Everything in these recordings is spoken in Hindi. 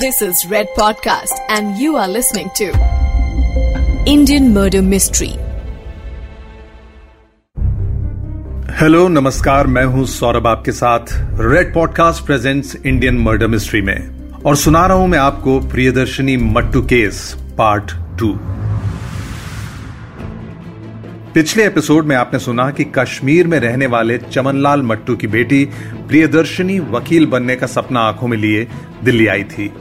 This is Red Podcast, and you are listening to Indian Murder Mystery. Hello नमस्कार मैं हूँ सौरभ आपके साथ red podcast presents Indian murder mystery में और सुना रहा हूँ मैं आपको Priyadarshini Mattoo case part two पिछले एपिसोड में आपने सुना कि कश्मीर में रहने वाले चमनलाल मट्टू की बेटी प्रियदर्शनी वकील बनने का सपना आँखों में लिए दिल्ली आई थी।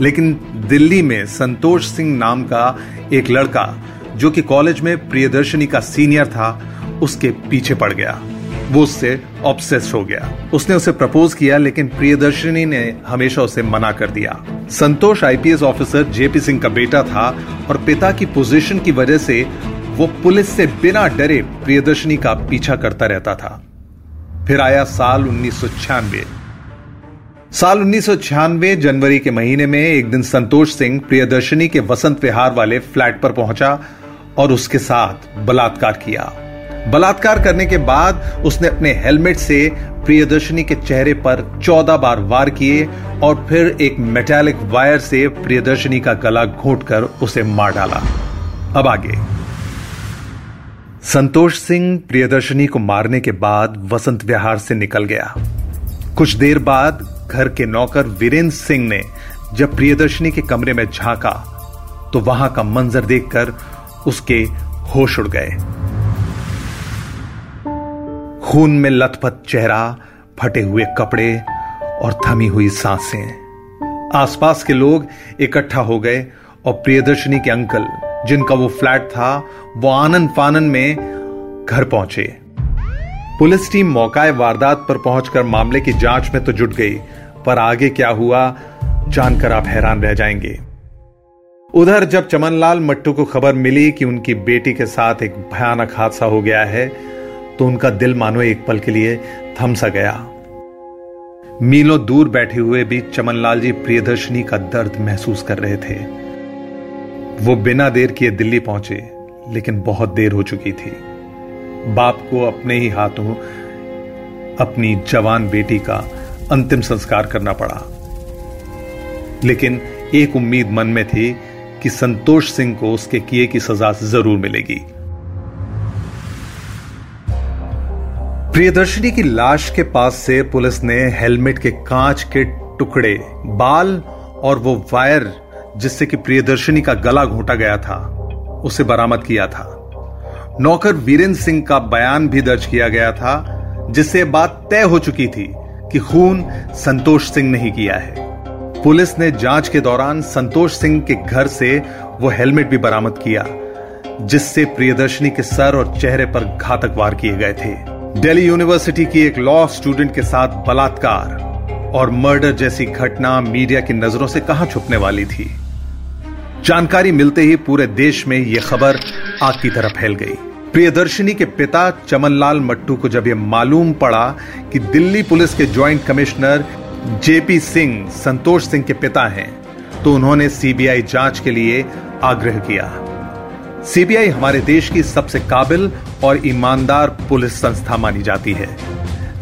लेकिन दिल्ली में संतोष सिंह नाम का एक लड़का, जो कि कॉलेज में प्रियदर्शनी का सीनियर था, उसके पीछे पड़ गया। वो उससे ऑब्सेस हो गया। उसने उसे प्रपोज किया, लेकिन प्रियदर्शनी ने हमेशा उसे मना कर दिया। Santosh IPS officer JP Singh का बेटा था और पिता की पोजीशन की वजह से वो पुलिस से बिना डरे प्रियदर्शनी का पीछा करता रहता था। फिर आया साल उन्नीस सौ छियानवे। साल उन्नीस सौ छियानवे, जनवरी के महीने में एक दिन संतोष सिंह प्रियदर्शनी के वसंत विहार वाले फ्लैट पर पहुँचा और उसके साथ बलात्कार किया। बलात्कार करने के बाद उसने अपने हेलमेट से प्रियदर्शनी के चेहरे पर चौदह बार वार किए और फिर एक मेटेलिक वायर से प्रियदर्शनी का गला घोटकर उसे मार डाला। अब आगे। संतोष सिंह प्रियदर्शनी को मारने के बाद वसंत विहार से निकल गया। कुछ देर बाद घर के नौकर वीरेंद्र सिंह ने जब प्रियदर्शनी के कमरे में झांका तो वहाँ का मंजर देखकर उसके होश उड़ गए। खून में लथपथ चेहरा, फटे हुए कपड़े और थमी हुई साँसें। आसपास के लोग इकट्ठा हो गए और प्रियदर्शनी के अंकल जिनका वो फ्लैट था, वो आनंद फानन में घर पहुँचे। पुलिस टीम मौकाए वारदात पर पहुंचकर मामले की जाँच में तो जुट गई, पर आगे क्या हुआ, जानकर आप हैरान रह जाएँगे। उधर जब चमनलाल मट्टू को खबर मिली कि उनकी बेटी के साथ एक भयानक हादसा हो गया है तो उनका दिल मानो एक पल के लिए थम सा गया। मीलों दूर बैठे हुए भी चमनलाल जी प्रियदर्शनी का दर्द महसूस कर रहे थे। वो बिना देर किए दिल्ली पहुँचे, लेकिन बहुत देर हो चुकी थी। बाप को अपने ही हाथों अपनी जवान बेटी का अंतिम संस्कार करना पड़ा। लेकिन एक उम्मीद मन में थी कि संतोष सिंह को उसके किए की सजा ज़रूर मिलेगी। प्रियदर्शनी की लाश के पास से पुलिस ने हेलमेट के कांच के टुकड़े, बाल और वो वायर जिससे कि प्रियदर्शनी का गला घोटा गया था, उसे बरामद किया था। नौकर वीरेंद्र सिंह का बयान भी दर्ज किया गया था, जिससे बात तय हो चुकी थी कि खून संतोष सिंह ने ही किया है। पुलिस ने जाँच के दौरान संतोष सिंह के घर से वो हेलमेट भी बरामद किया, जिससे प्रियदर्शनी के सर और चेहरे पर घातक वार किए गए थे। दिल्ली यूनिवर्सिटी की एक लॉ स्टूडेंट के साथ बलात्कार और मर्डर जैसी घटना मीडिया की नज़रों से कहाँ छुपने वाली थी? जानकारी मिलते ही पूरे देश में यह खबर आग की तरह फैल गई। प्रियदर्शनी के पिता चमनलाल मट्टू को जब यह मालूम पड़ा कि दिल्ली पुलिस के joint commissioner JP Singh, Santosh Singh के पिता हैं तो उन्होंने सीबीआई जाँच के लिए आग्रह किया। सीबीआई हमारे देश की सबसे काबिल और ईमानदार पुलिस संस्था मानी जाती है।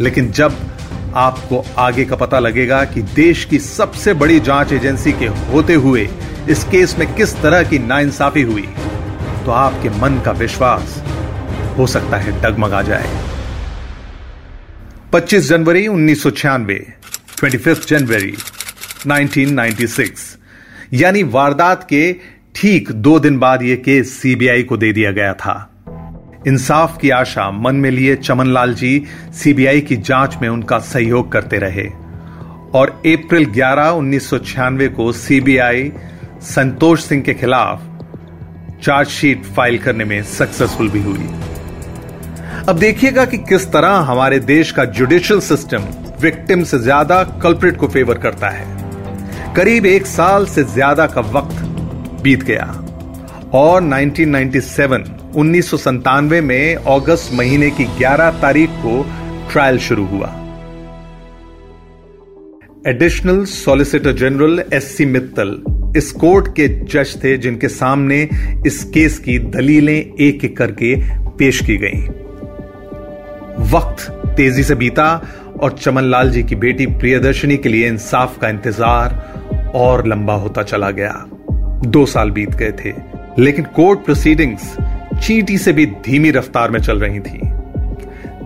लेकिन जब आपको आगे का पता लगेगा कि देश की सबसे बड़ी जाँच एजेंसी के होते हुए इस केस में किस तरह की नाइंसाफी हुई। तो आपके मन का विश्वास हो सकता है डगमगा जाए। 25 जनवरी उन्नीस सौ छियानवे ट्वेंटी जनवरी 1996 यानी वारदात के ठीक दो दिन बाद यह केस सीबीआई को दे दिया गया था। इंसाफ की आशा मन में लिए चमनलाल जी सीबीआई की जाँच में उनका सहयोग करते रहे। और अप्रैल 11 उन्नीस को सीबीआई संतोष सिंह के खिलाफ चार्जशीट फ़ाइल करने में सक्सेसफुल भी हुई। अब देखिएगा कि किस तरह हमारे देश का जुडिशियल सिस्टम विक्टिम से ज़्यादा कल्प्रिट को फेवर करता है। करीब एक साल से ज़्यादा का वक्त बीत गया। और 1997 उन्नीस में अगस्त महीने की 11 तारीख को ट्रायल शुरू हुआ additional solicitor general S C Mittal इस कोर्ट के जज थे जिनके सामने इस केस की दलीलें एक एक करके पेश की गईं। वक्त तेज़ी से बीता और चमनलाल जी की बेटी प्रियदर्शनी के लिए इंसाफ का इंतज़ार और लंबा होता चला गया दो साल बीत गए थे, लेकिन कोर्ट प्रोसीडिंग्स चीटी से भी धीमी रफ्तार में चल रही थी।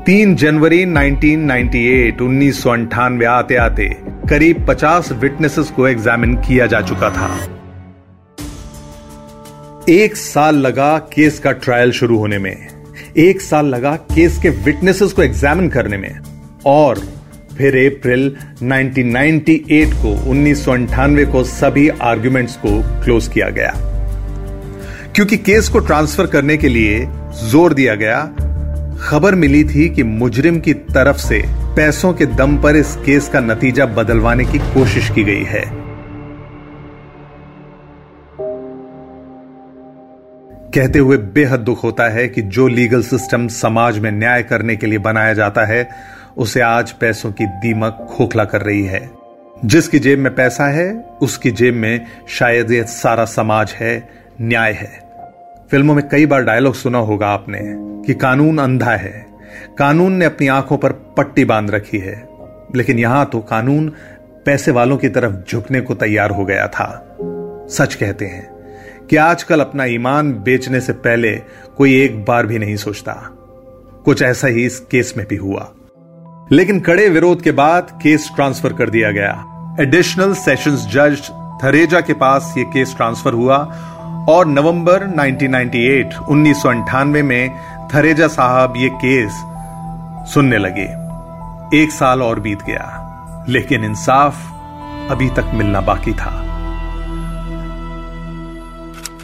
तीन जनवरी 1998 उन्नीस सौ अंठानवे आते आते करीब 50 विटनेसेस को एग्जामिन किया जा चुका था। एक साल लगा केस का ट्रायल शुरू होने में। एक साल लगा केस के विटनेसेस को एग्जामिन करने में। और फिर अप्रैल 1998 को, उन्नीस को सभी आर्ग्यूमेंट्स को क्लोज किया गया। क्योंकि केस को ट्रांसफ़र करने के लिए ज़ोर दिया गया, खबर मिली थी कि मुजरिम की तरफ़ से पैसों के दम पर इस केस का नतीजा बदलवाने की कोशिश की गई है। कहते हुए बेहद दुख होता है कि जो लीगल सिस्टम समाज में न्याय करने के लिए बनाया जाता है, उसे आज पैसों की दीमक खोखला कर रही है। जिसकी जेब में पैसा है, उसकी जेब में शायद यह सारा समाज है, न्याय है। फ़िल्मों में कई बार डायलॉग सुना होगा आपने कि कानून अंधा है। कानून ने अपनी आँखों पर पट्टी बाँध रखी है। लेकिन यहाँ तो कानून पैसे वालों की तरफ़ झुकने को तैयार हो गया था। सच कहते हैं कि आजकल अपना ईमान बेचने से पहले कोई एक बार भी नहीं सोचता। कुछ ऐसा ही इस केस में भी हुआ। लेकिन कड़े विरोध के बाद केस ट्रांसफ़र कर दिया गया। एडिशनल सेशंस जज थरेजा के पास यह केस ट्रांसफ़र हुआ और नवंबर 1998 उन्नीस में थरेजा साहब ये केस सुनने लगे। एक साल और बीत गया, लेकिन इंसाफ अभी तक मिलना बाकी था।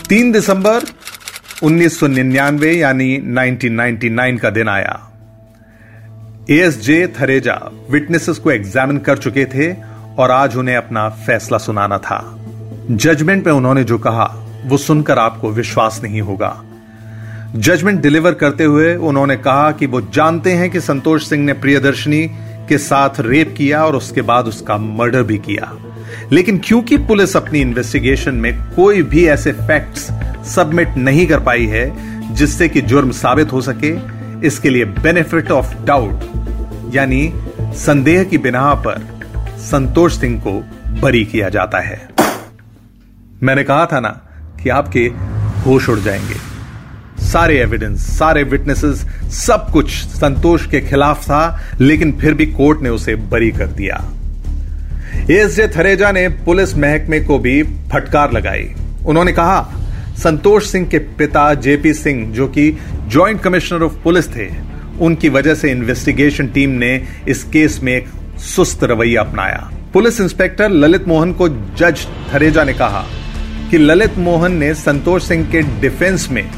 तीन दिसंबर 1999 यानी 1999 का दिन आया। एएसजे थरेजा विटनेसेस को एग्जामिन कर चुके थे और आज उन्हें अपना फैसला सुनाना था। जजमेंट में उन्होंने जो कहा वो सुनकर आपको विश्वास नहीं होगा। जजमेंट डिलीवर करते हुए उन्होंने कहा कि वो जानते हैं कि संतोष सिंह ने प्रियदर्शनी के साथ रेप किया और उसके बाद उसका मर्डर भी किया। लेकिन क्योंकि पुलिस अपनी इन्वेस्टिगेशन में कोई भी ऐसे फैक्ट्स सबमिट नहीं कर पाई है, जिससे कि जुर्म साबित हो सके, इसके लिए बेनिफिट ऑफ़ डाउट यानी संदेह की बिना पर संतोष सिंह को बरी किया जाता है। मैंने कहा था ना कि आपके होश उड़ जाएँगे। सारे एविडेंस सारे विटनेसेस सब कुछ संतोष के खिलाफ था, लेकिन फिर भी कोर्ट ने उसे बरी कर दिया। एसजे थरेजा ने पुलिस महकमे को भी फटकार लगाई। उन्होंने कहा, संतोष सिंह के पिता जेपी सिंह, जो कि जॉइंट कमिश्नर ऑफ़ पुलिस थे, उनकी वजह से इन्वेस्टिगेशन टीम ने इस केस में एक सुस्त रवैया अपनाया। पुलिस इंस्पेक्टर ललित मोहन को जज थरेजा ने कहा कि ललित मोहन ने संतोष सिंह के डिफेंस में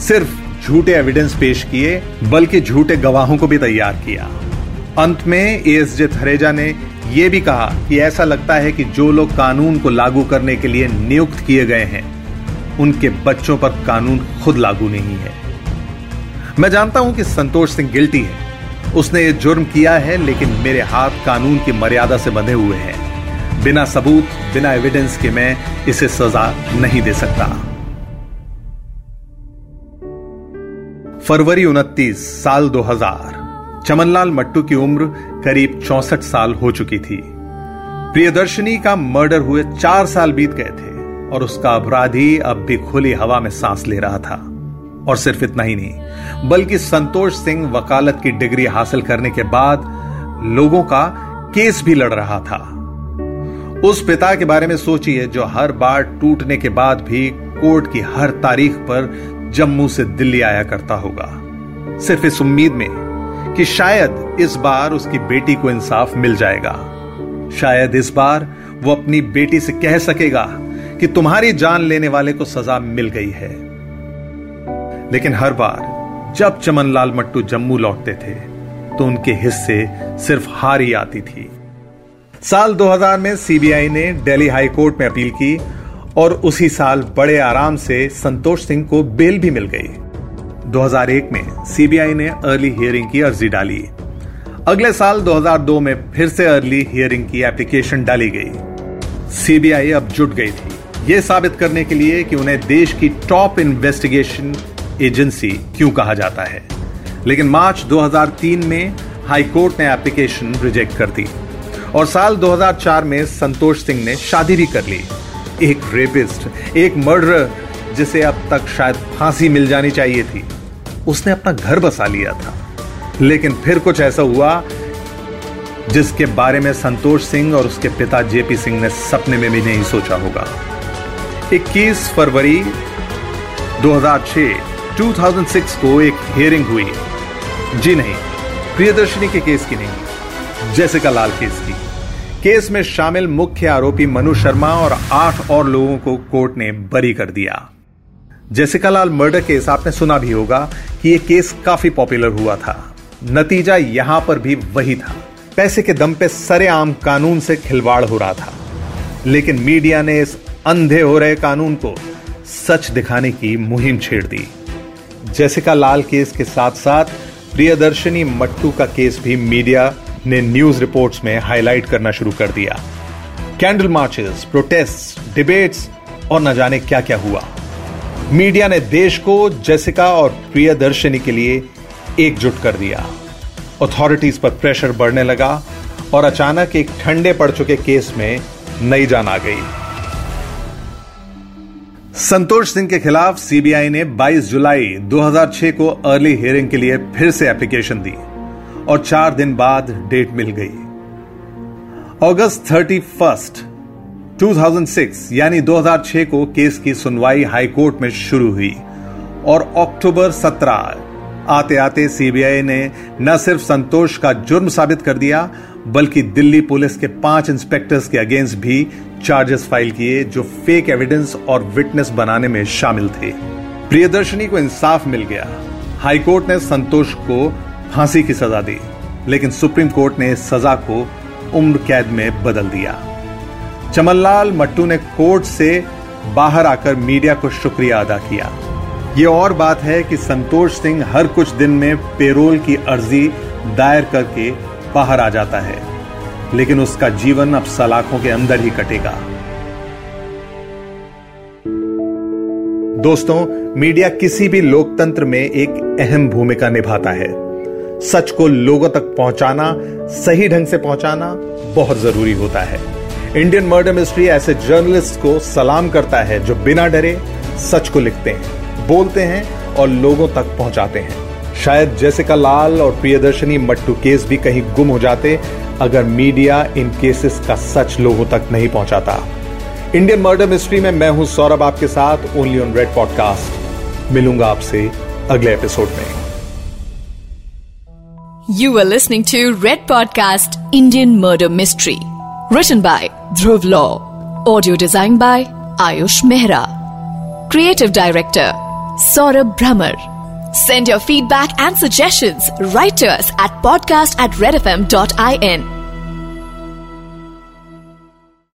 सिर्फ़ झूठे एविडेंस पेश किए, बल्कि झूठे गवाहों को भी तैयार किया। अंत में एएसजे थरेजा ने यह भी कहा कि ऐसा लगता है कि जो लोग कानून को लागू करने के लिए नियुक्त किए गए हैं, उनके बच्चों पर कानून खुद लागू नहीं है। मैं जानता हूँ कि संतोष सिंह गिल्टी है। उसने ये जुर्म किया है, लेकिन मेरे हाथ कानून की मर्यादा से बंधे हुए हैं। बिना सबूत, बिना एविडेंस के मैं इसे सजा नहीं दे सकता। फरवरी उनतीस, साल 2000 चमनलाल मट्टू की उम्र करीब चौसठ साल हो चुकी थी। प्रियदर्शनी का मर्डर हुए चार साल बीत गए थे और उसका अपराधी अब भी खुली हवा में सांस ले रहा था। और सिर्फ़ इतना ही नहीं, बल्कि संतोष सिंह वकालत की डिग्री हासिल करने के बाद लोगों का केस भी लड़ रहा था। उस पिता के बारे में सोचिए जो हर बार टूटने के बाद भी कोर्ट की हर तारीख पर जम्मू से दिल्ली आया करता होगा। सिर्फ़ इस उम्मीद में कि शायद इस बार उसकी बेटी को इंसाफ मिल जाएगा। शायद इस बार वो अपनी बेटी से कह सकेगा कि तुम्हारी जान लेने वाले को सजा मिल गई है। लेकिन हर बार जब चमनलाल मट्टू जम्मू लौटते थे तो उनके हिस्से सिर्फ़ हार ही आती थी। साल 2000 में सीबीआई ने दिल्ली हाई कोर्ट में अपील की और उसी साल बड़े आराम से संतोष सिंह को बेल भी मिल गई। 2001 में सीबीआई ने अर्ली हियरिंग की अर्जी डाली। अगले साल 2002 में फिर से अर्ली हियरिंग की एप्लीकेशन डाली गई। सीबीआई अब जुट गई थी। यह साबित करने के लिए कि उन्हें देश की टॉप इन्वेस्टिगेशन एजेंसी क्यों कहा जाता है। लेकिन मार्च 2003 में हाई कोर्ट ने एप्लीकेशन रिजेक्ट कर दी। और साल 2004 में संतोष सिंह ने शादी भी कर ली। एक रेपिस्ट एक मर्डर जिसे अब तक शायद फांसी मिल जानी चाहिए थी। उसने अपना घर बसा लिया था। लेकिन फिर कुछ ऐसा हुआ, जिसके बारे में संतोष सिंह और उसके पिता जेपी सिंह ने सपने में भी नहीं सोचा होगा। 21 फरवरी 2006 2006 को एक हियरिंग हुई। जी नहीं, प्रियदर्शनी के केस की नहीं, जैसिका लाल केस की। केस में शामिल मुख्य आरोपी मनु शर्मा और आठ और लोगों को कोर्ट ने बरी कर दिया। जैसिका लाल मर्डर केस आपने सुना भी होगा कि यह केस काफ़ी पॉपुलर हुआ था। नतीजा यहाँ पर भी वही था। पैसे के दम पे सरेआम कानून से खिलवाड़ हो रहा था। लेकिन मीडिया ने इस अंधे हो रहे कानून को सच दिखाने की मुहिम छेड़ दी। जैसिका लाल केस के साथ साथ प्रियदर्शनी मट्टू का केस भी मीडिया ने न्यूज़ रिपोर्ट्स में हाईलाइट करना शुरू कर दिया। कैंडल मार्चेस, प्रोटेस्ट, डिबेट्स और न जाने क्या क्या हुआ। मीडिया ने देश को जैसिका और प्रियदर्शनी के लिए एकजुट कर दिया। अथॉरिटीज पर प्रेशर बढ़ने लगा और अचानक एक ठंडे पड़ चुके केस में नई जान आ गई। संतोष सिंह के खिलाफ सीबीआई ने 22 जुलाई 2006 को अर्ली हियरिंग के लिए फिर से एप्लीकेशन दी। और चार दिन बाद डेट मिल गई। अगस्त थर्टी फ़र्स्ट 2006 यानी 2006 को केस की सुनवाई हाईकोर्ट में शुरू हुई और अक्टूबर 17 आते आते सीबीआई ने न सिर्फ़ संतोष का जुर्म साबित कर दिया, बल्कि दिल्ली पुलिस के पाँच इंस्पेक्टर्स के अगेंस्ट भी चार्जेस फ़ाइल किए जो फेक एविडेंस और विटनेस बनाने में शामिल थे। प्रियदर्शनी को इंसाफ मिल गया। हाईकोर्ट ने संतोष को फांसी की सजा दी, लेकिन सुप्रीम कोर्ट ने सजा को उम्र कैद में बदल दिया। चमनलाल मट्टू ने कोर्ट से बाहर आकर मीडिया को शुक्रिया अदा किया। ये और बात है कि संतोष सिंह हर कुछ दिन में पेरोल की अर्जी दायर करके बाहर आ जाता है, लेकिन उसका जीवन अब सलाखों के अंदर ही कटेगा। दोस्तों, मीडिया किसी भी लोकतंत्र में एक अहम भूमिका निभाता है। सच को लोगों तक पहुंचाना, सही ढंग से पहुंचाना बहुत ज़रूरी होता है। इंडियन मर्डर मिस्ट्री ऐसे जर्नलिस्ट को सलाम करता है जो बिना डरे सच को लिखते हैं, बोलते हैं और लोगों तक पहुंचाते हैं। शायद जैसिका लाल और प्रियदर्शनी मट्टू केस भी कहीं गुम हो जाते अगर मीडिया इन केसेस का सच लोगों तक नहीं पहुंचाता। इंडियन मर्डर मिस्ट्री में मैं हूँ सौरभ, आपके साथ ओनली ऑन रेड पॉडकास्ट मिलूँगा आपसे अगले एपिसोड में। You are listening to Red Podcast Indian Murder Mystery. Written by Dhruv Law. Audio designed by Ayush Mehra. Creative Director Saurabh Brahmer. Send your feedback and suggestions right to us at podcast at redfm.in.